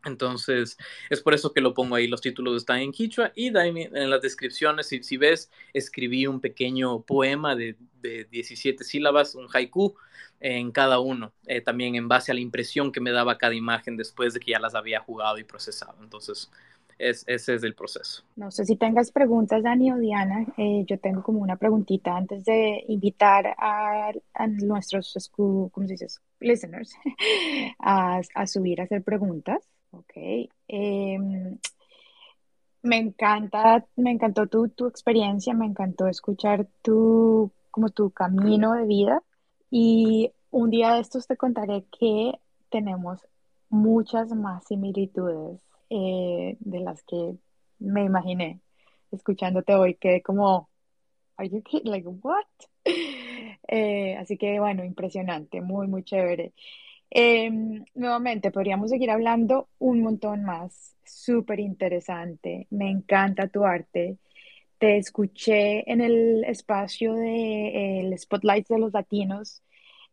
Entonces, es por eso que lo pongo ahí. Los títulos están en quichua y en las descripciones, si, si ves, escribí un pequeño poema de, de, 17 sílabas, un haiku en cada uno, eh, también en base a la impresión que me daba cada imagen después de que ya las había jugado y procesado. Entonces, ese es el proceso. No sé si tengas preguntas, Dani o Diana. Eh, yo tengo como una preguntita antes de invitar a, nuestros, ¿cómo se dice? Listeners a, a subir a hacer preguntas. Ok. Em, me encanta, me encantó tu, tu experiencia, me encantó escuchar tu, como tu camino de vida. Y un día de estos te contaré que tenemos muchas más similitudes eh, de las que me imaginé escuchándote hoy. que como, ¿Are you kidding? Like, what? Eh, así que bueno, impresionante, muy, muy chévere. Em, nuevamente, podríamos seguir hablando un montón más. Súper interesante. Me encanta tu arte. Te escuché en el espacio de el Spotlight de los Latinos,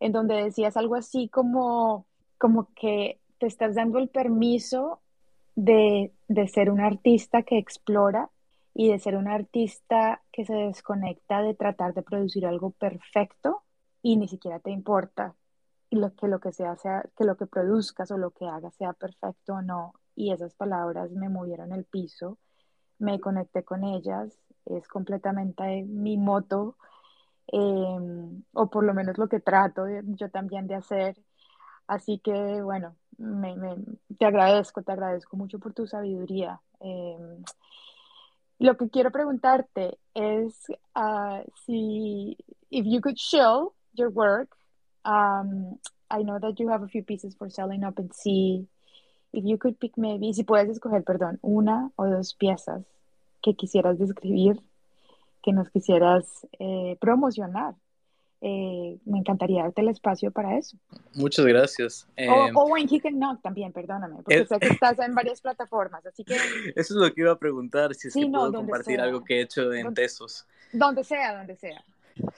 en donde decías algo así como, como que te estás dando el permiso de, de ser un artista que explora y de ser un artista que se desconecta de tratar de producir algo perfecto y ni siquiera te importa lo, que lo que sea, sea, que lo que produzcas o lo que hagas sea perfecto o no. Y esas palabras me movieron el piso, me conecté con ellas, es completamente mi moto, em, o por lo menos lo que trato yo también de hacer. Así que, bueno, me, te agradezco, te agradezco mucho por tu sabiduría. Em, lo que quiero preguntarte es uh, si, if you could show your work Um, I know that you have a few pieces for selling up and see if you could pick maybe, si puedes escoger, perdón, una o dos piezas que quisieras describir, que nos quisieras eh, promocionar. Eh, me encantaría darte el espacio para eso. Muchas gracias. O, eh, o en Kick and Knock también, perdóname, porque sé que estás en varias plataformas, así que... Eso es lo que iba a preguntar, si es que puedo compartir algo que he hecho en Tesos. Donde sea, donde sea.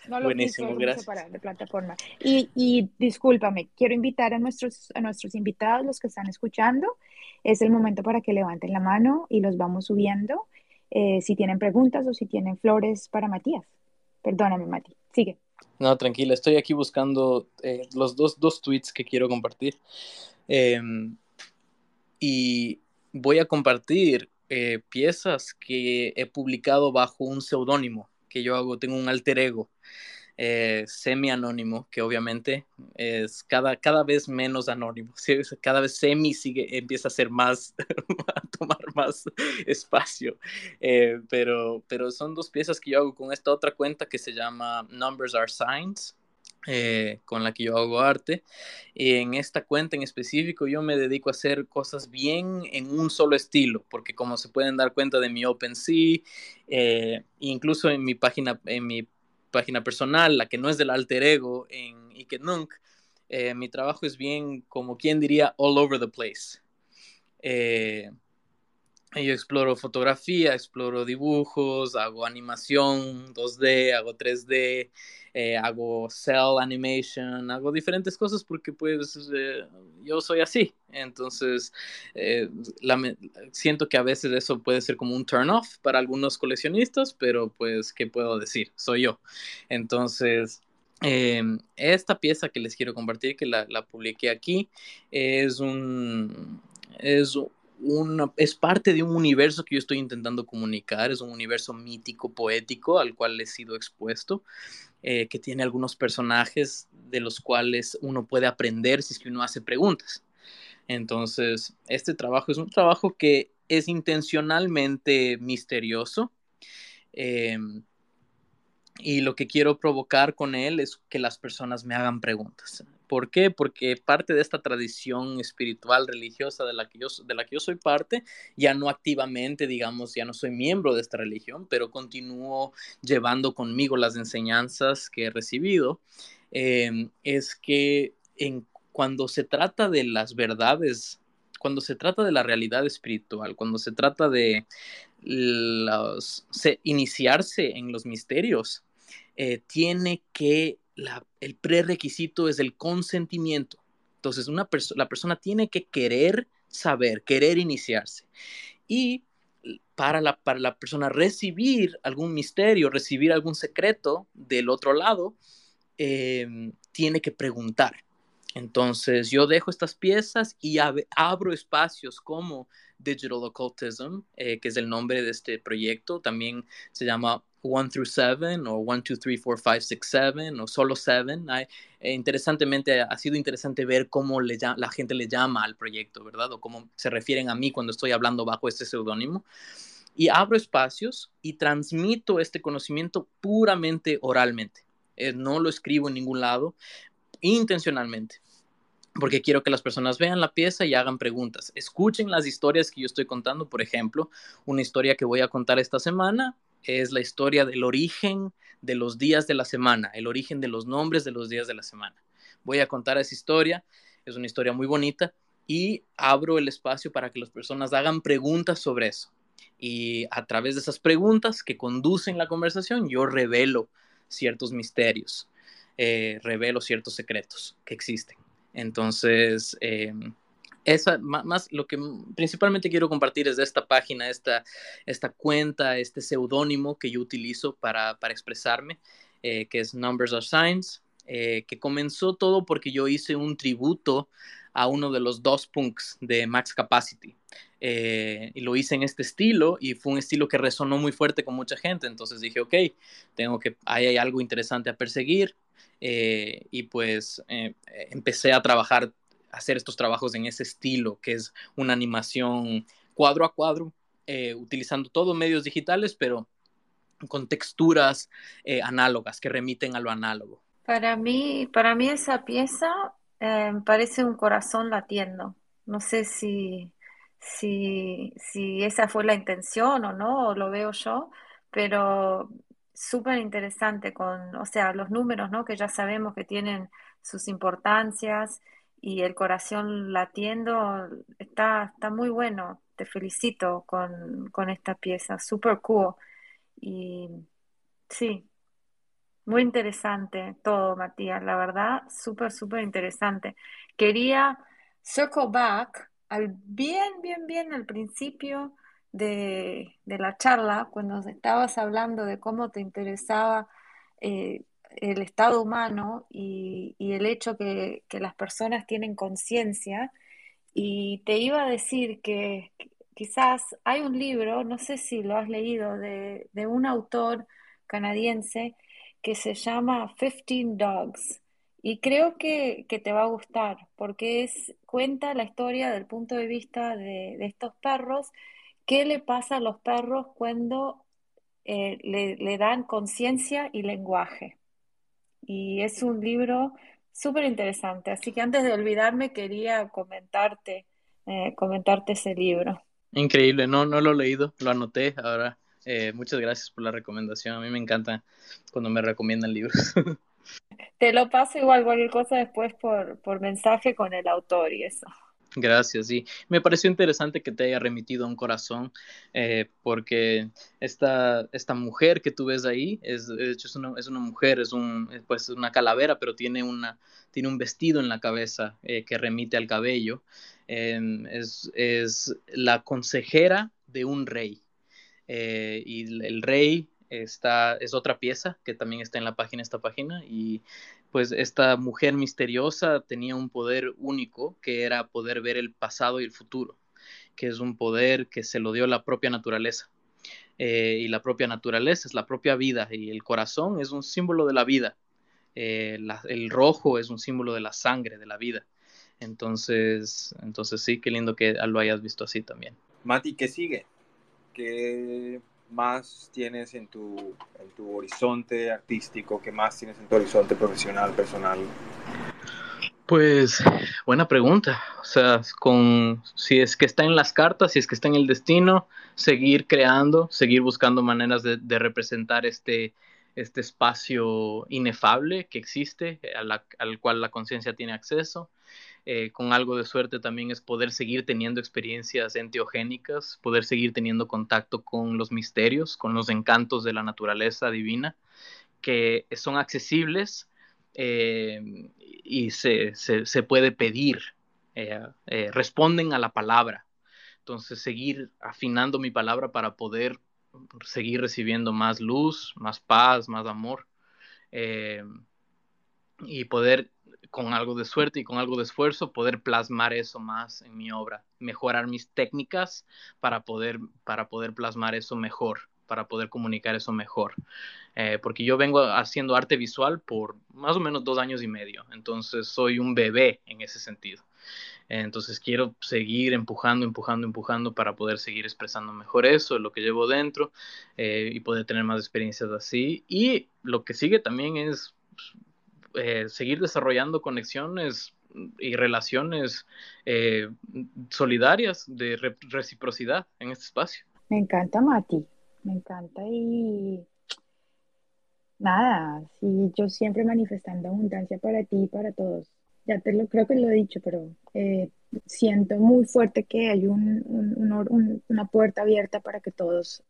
No lo Buenísimo, gracias. separar de plataforma. Y, y discúlpame, quiero invitar a nuestros, a nuestros invitados, los que están escuchando. Es el momento para que levanten la mano y los vamos subiendo. Eh, si tienen preguntas o si tienen flores para Matías. Perdóname, Mati. Sigue. No, tranquila, estoy aquí buscando eh, los dos, dos tweets que quiero compartir. Em, y voy a compartir eh, piezas que he publicado bajo un seudónimo que yo hago, tengo un alter ego eh, semi anónimo, que obviamente es cada, cada vez menos anónimo, cada vez semi sigue, empieza a ser más, a tomar más espacio, eh, pero, pero son dos piezas que yo hago con esta otra cuenta que se llama Numbers Are Signs. Eh, con la que yo hago arte. Y en esta cuenta en específico yo me dedico a hacer cosas bien en un solo estilo, porque como se pueden dar cuenta de mi OpenSea, eh, incluso en mi página, en mi página personal, la que no es del alter ego en Ikenunk, eh, mi trabajo es bien, como quien diría, all over the place. Yo exploro fotografía, exploro dibujos, hago animación 2D, hago 3D, eh, hago cell animation, hago diferentes cosas porque pues eh, yo soy así. Entonces, eh, siento que a veces eso puede ser como un turn off para algunos coleccionistas, pero pues, ¿qué puedo decir? Soy yo. Entonces, esta pieza que les quiero compartir, que la, la publiqué aquí, es un... Es es parte de un universo que yo estoy intentando comunicar, es un universo mítico, poético, al cual he sido expuesto, eh, que tiene algunos personajes de los cuales uno puede aprender si es que uno hace preguntas. Entonces, este trabajo es un trabajo que es intencionalmente misterioso. Em, y lo que quiero provocar con él es que las personas me hagan preguntas. ¿Por qué? Porque parte de esta tradición espiritual, religiosa de la, que yo, de la que yo soy parte, ya no activamente, digamos, ya no soy miembro de esta religión, pero continúo llevando conmigo las enseñanzas que he recibido, em, es que en, cuando se trata de las verdades, cuando se trata de la realidad espiritual, cuando se trata de los, iniciarse en los misterios, eh, tiene que el prerequisito es el consentimiento. Entonces, una la persona tiene que querer saber, querer iniciarse. Y para la, para la persona recibir algún misterio, recibir algún secreto del otro lado, em, tiene que preguntar. Entonces yo dejo estas piezas y abro espacios como Digital Occultism, eh, que es el nombre de este proyecto. También se llama 1 through 7 o 1, 2, 3, 4, 5, 6, 7 o solo 7. Eh, interesantemente, ha sido interesante ver cómo la gente le llama al proyecto, ¿verdad? O cómo se refieren a mí cuando estoy hablando bajo este seudónimo. Y abro espacios y transmito este conocimiento puramente oralmente. Eh, no lo escribo en ningún lado intencionalmente porque quiero que las personas vean la pieza y hagan preguntas. Escuchen las historias que yo estoy contando, por ejemplo, una historia que voy a contar esta semana es la historia del origen de los días de la semana, el origen de los nombres de los días de la semana. Voy a contar esa historia, es una historia muy bonita y abro el espacio para que las personas hagan preguntas sobre eso. Y a través de esas preguntas que conducen la conversación, yo revelo ciertos misterios, eh, revelo ciertos secretos que existen. Entonces, em, esa, más, lo que principalmente quiero compartir es de esta página, esta, esta cuenta, este seudónimo que yo utilizo para, para expresarme, eh, que es Numbers of Signs, eh, que comenzó todo porque yo hice un tributo a uno de los dos punks de Max Capacity. Eh, y lo hice en este estilo y fue un estilo que resonó muy fuerte con mucha gente. Entonces dije, ok, tengo que, ahí hay algo interesante a perseguir. y pues empecé a trabajar hacer estos trabajos en ese estilo, que es una animación cuadro a cuadro, eh, utilizando todos medios digitales, pero con texturas eh, análogas que remiten a lo análogo. Para mí, para mí esa pieza eh, parece un corazón latiendo. No sé si, si, si esa fue la intención o no, lo veo yo, pero súper interesante con, o sea, los números, ¿no? Que ya sabemos que tienen sus importancias y el corazón latiendo, está, está muy bueno. Te felicito con, con esta pieza, super cool. Y sí, muy interesante todo, Matías, la verdad, súper, súper interesante. Quería circle back al bien, bien, bien al principio de, de la charla, cuando estabas hablando de cómo te interesaba eh, el estado humano y, el hecho que, las personas tienen conciencia. Y te iba a decir que quizás hay un libro, no sé si lo has leído, de, un autor canadiense que se llama Fifteen Dogs. Y creo que, te va a gustar, porque es, cuenta la historia del punto de vista de, estos perros, qué le pasa a los perros cuando eh, le dan conciencia y lenguaje. Y es un libro súper interesante. Así que antes de olvidarme quería comentarte, eh, comentarte ese libro. Increíble, no, no lo he leído, lo anoté ahora. Eh, muchas gracias por la recomendación. A mí me encanta cuando me recomiendan libros. Te lo paso igual cualquier cosa después por, por mensaje con el autor y eso. Gracias, sí. Me pareció interesante que te haya remitido a un corazón, eh, porque esta, esta mujer que tú ves ahí, es, de hecho es una, es una mujer, es un, pues, una calavera, pero tiene, una, tiene un vestido en la cabeza eh, que remite al cabello. Em, es, es, la consejera de un rey. Eh, y el rey está, es otra pieza que también está en la página, esta página, y pues esta mujer misteriosa tenía un poder único que era poder ver el pasado y el futuro, que es un poder que se lo dio la propia naturaleza. Eh, y la propia naturaleza es la propia vida y el corazón es un símbolo de la vida. Eh, el rojo es un símbolo de la sangre, de la vida. Entonces, entonces sí, qué lindo que lo hayas visto así también. Mati, ¿qué sigue? ¿Qué más tienes en tu, en tu horizonte artístico? ¿Qué más tienes en tu horizonte profesional, personal? Pues buena pregunta. O sea, con si es que está en las cartas, si es que está en el destino, seguir creando, seguir buscando maneras de, representar este, este espacio inefable que existe, al cual la conciencia tiene acceso. Eh, con algo de suerte también es poder seguir teniendo experiencias enteogénicas, poder seguir teniendo contacto con los misterios, con los encantos de la naturaleza divina, que son accesibles eh, y se, se, puede pedir, eh, responden a la palabra. Entonces, seguir afinando mi palabra para poder seguir recibiendo más luz, más paz, más amor y poder con algo de suerte y con algo de esfuerzo poder plasmar eso más en mi obra, mejorar mis técnicas para poder, para poder plasmar eso mejor, para poder comunicar eso mejor. Eh, porque yo vengo haciendo arte visual por más o menos dos años y medio, entonces soy un bebé en ese sentido. Entonces quiero seguir empujando, empujando, empujando para poder seguir expresando mejor eso, lo que llevo dentro eh, y poder tener más experiencias así. Y lo que sigue también es eh, seguir desarrollando conexiones y relaciones eh, solidarias de reciprocidad en este espacio. Me encanta, Mati, me encanta y nada, sí, yo siempre manifestando abundancia para ti y para todos. Ya te lo creo que lo he dicho, pero eh, siento muy fuerte que hay un, una puerta abierta para que todos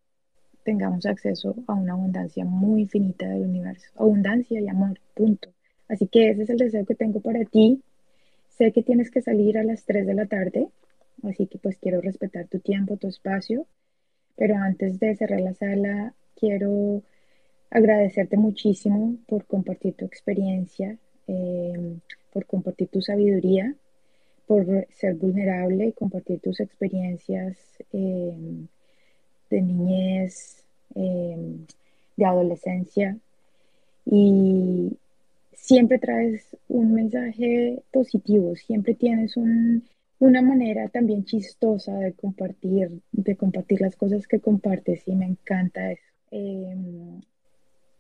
tengamos acceso a una abundancia muy infinita del universo. Abundancia y amor, punto. Así que ese es el deseo que tengo para ti. Sé que tienes que salir a las 3 de la tarde, así que pues quiero respetar tu tiempo, tu espacio. Pero antes de cerrar la sala, quiero agradecerte muchísimo por compartir tu experiencia, em, por compartir tu sabiduría, por ser vulnerable y compartir tus experiencias em, de niñez, em, de adolescencia. Y, siempre traes un mensaje positivo, siempre tienes una manera también chistosa de compartir, de compartir las cosas que compartes y me encanta eso. Em,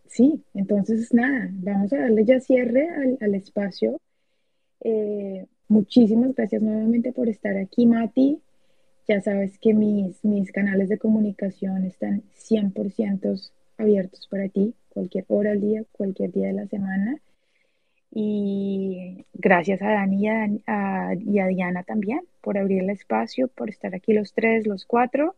sí, entonces nada, vamos a darle ya cierre al, espacio. Eh, muchísimas gracias nuevamente por estar aquí, Mati. Ya sabes que mis, mis canales de comunicación están 100% abiertos para ti, cualquier hora al día, cualquier día de la semana. Y gracias a Dani y a, Diana también por abrir el espacio, por estar aquí los tres, los cuatro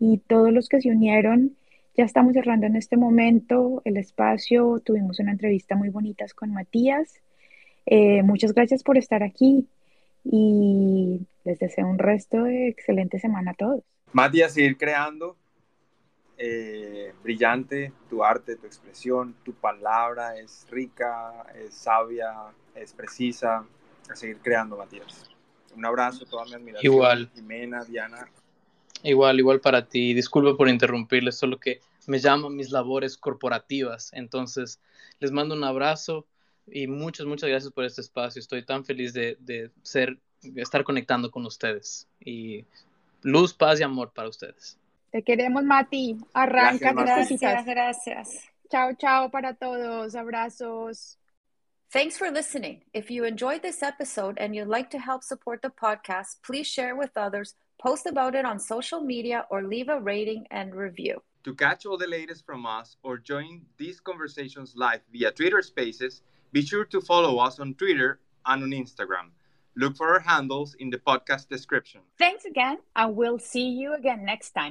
y todos los que se unieron. Ya estamos cerrando en este momento el espacio. Tuvimos una entrevista muy bonita con Matías. Eh, muchas gracias por estar aquí y les deseo un resto de excelente semana a todos. Matías, seguir creando, eh, brillante, tu arte, tu expresión, tu palabra es rica, es sabia, es precisa. A seguir creando, Matías. Un abrazo, toda mi admiración. Igual. Jimena, Diana. Igual, igual para ti. Disculpe por interrumpirles, solo que me llaman mis labores corporativas. Entonces, les mando un abrazo y muchas, muchas gracias por este espacio. Estoy tan feliz de, de ser, de estar conectando con ustedes. Y luz, paz y amor para ustedes. Te queremos, Mati. Arranca gracias, gracias, gracias. Chao, chao para todos. Abrazos. Thanks for listening. If you enjoyed this episode and you'd like to help support the podcast, please share with others, post about it on social media, or leave a rating and review. To catch all the latest from us or join these conversations live via Twitter Spaces, be sure to follow us on Twitter and on Instagram. Look for our handles in the podcast description. Thanks again, and we'll see you again next time.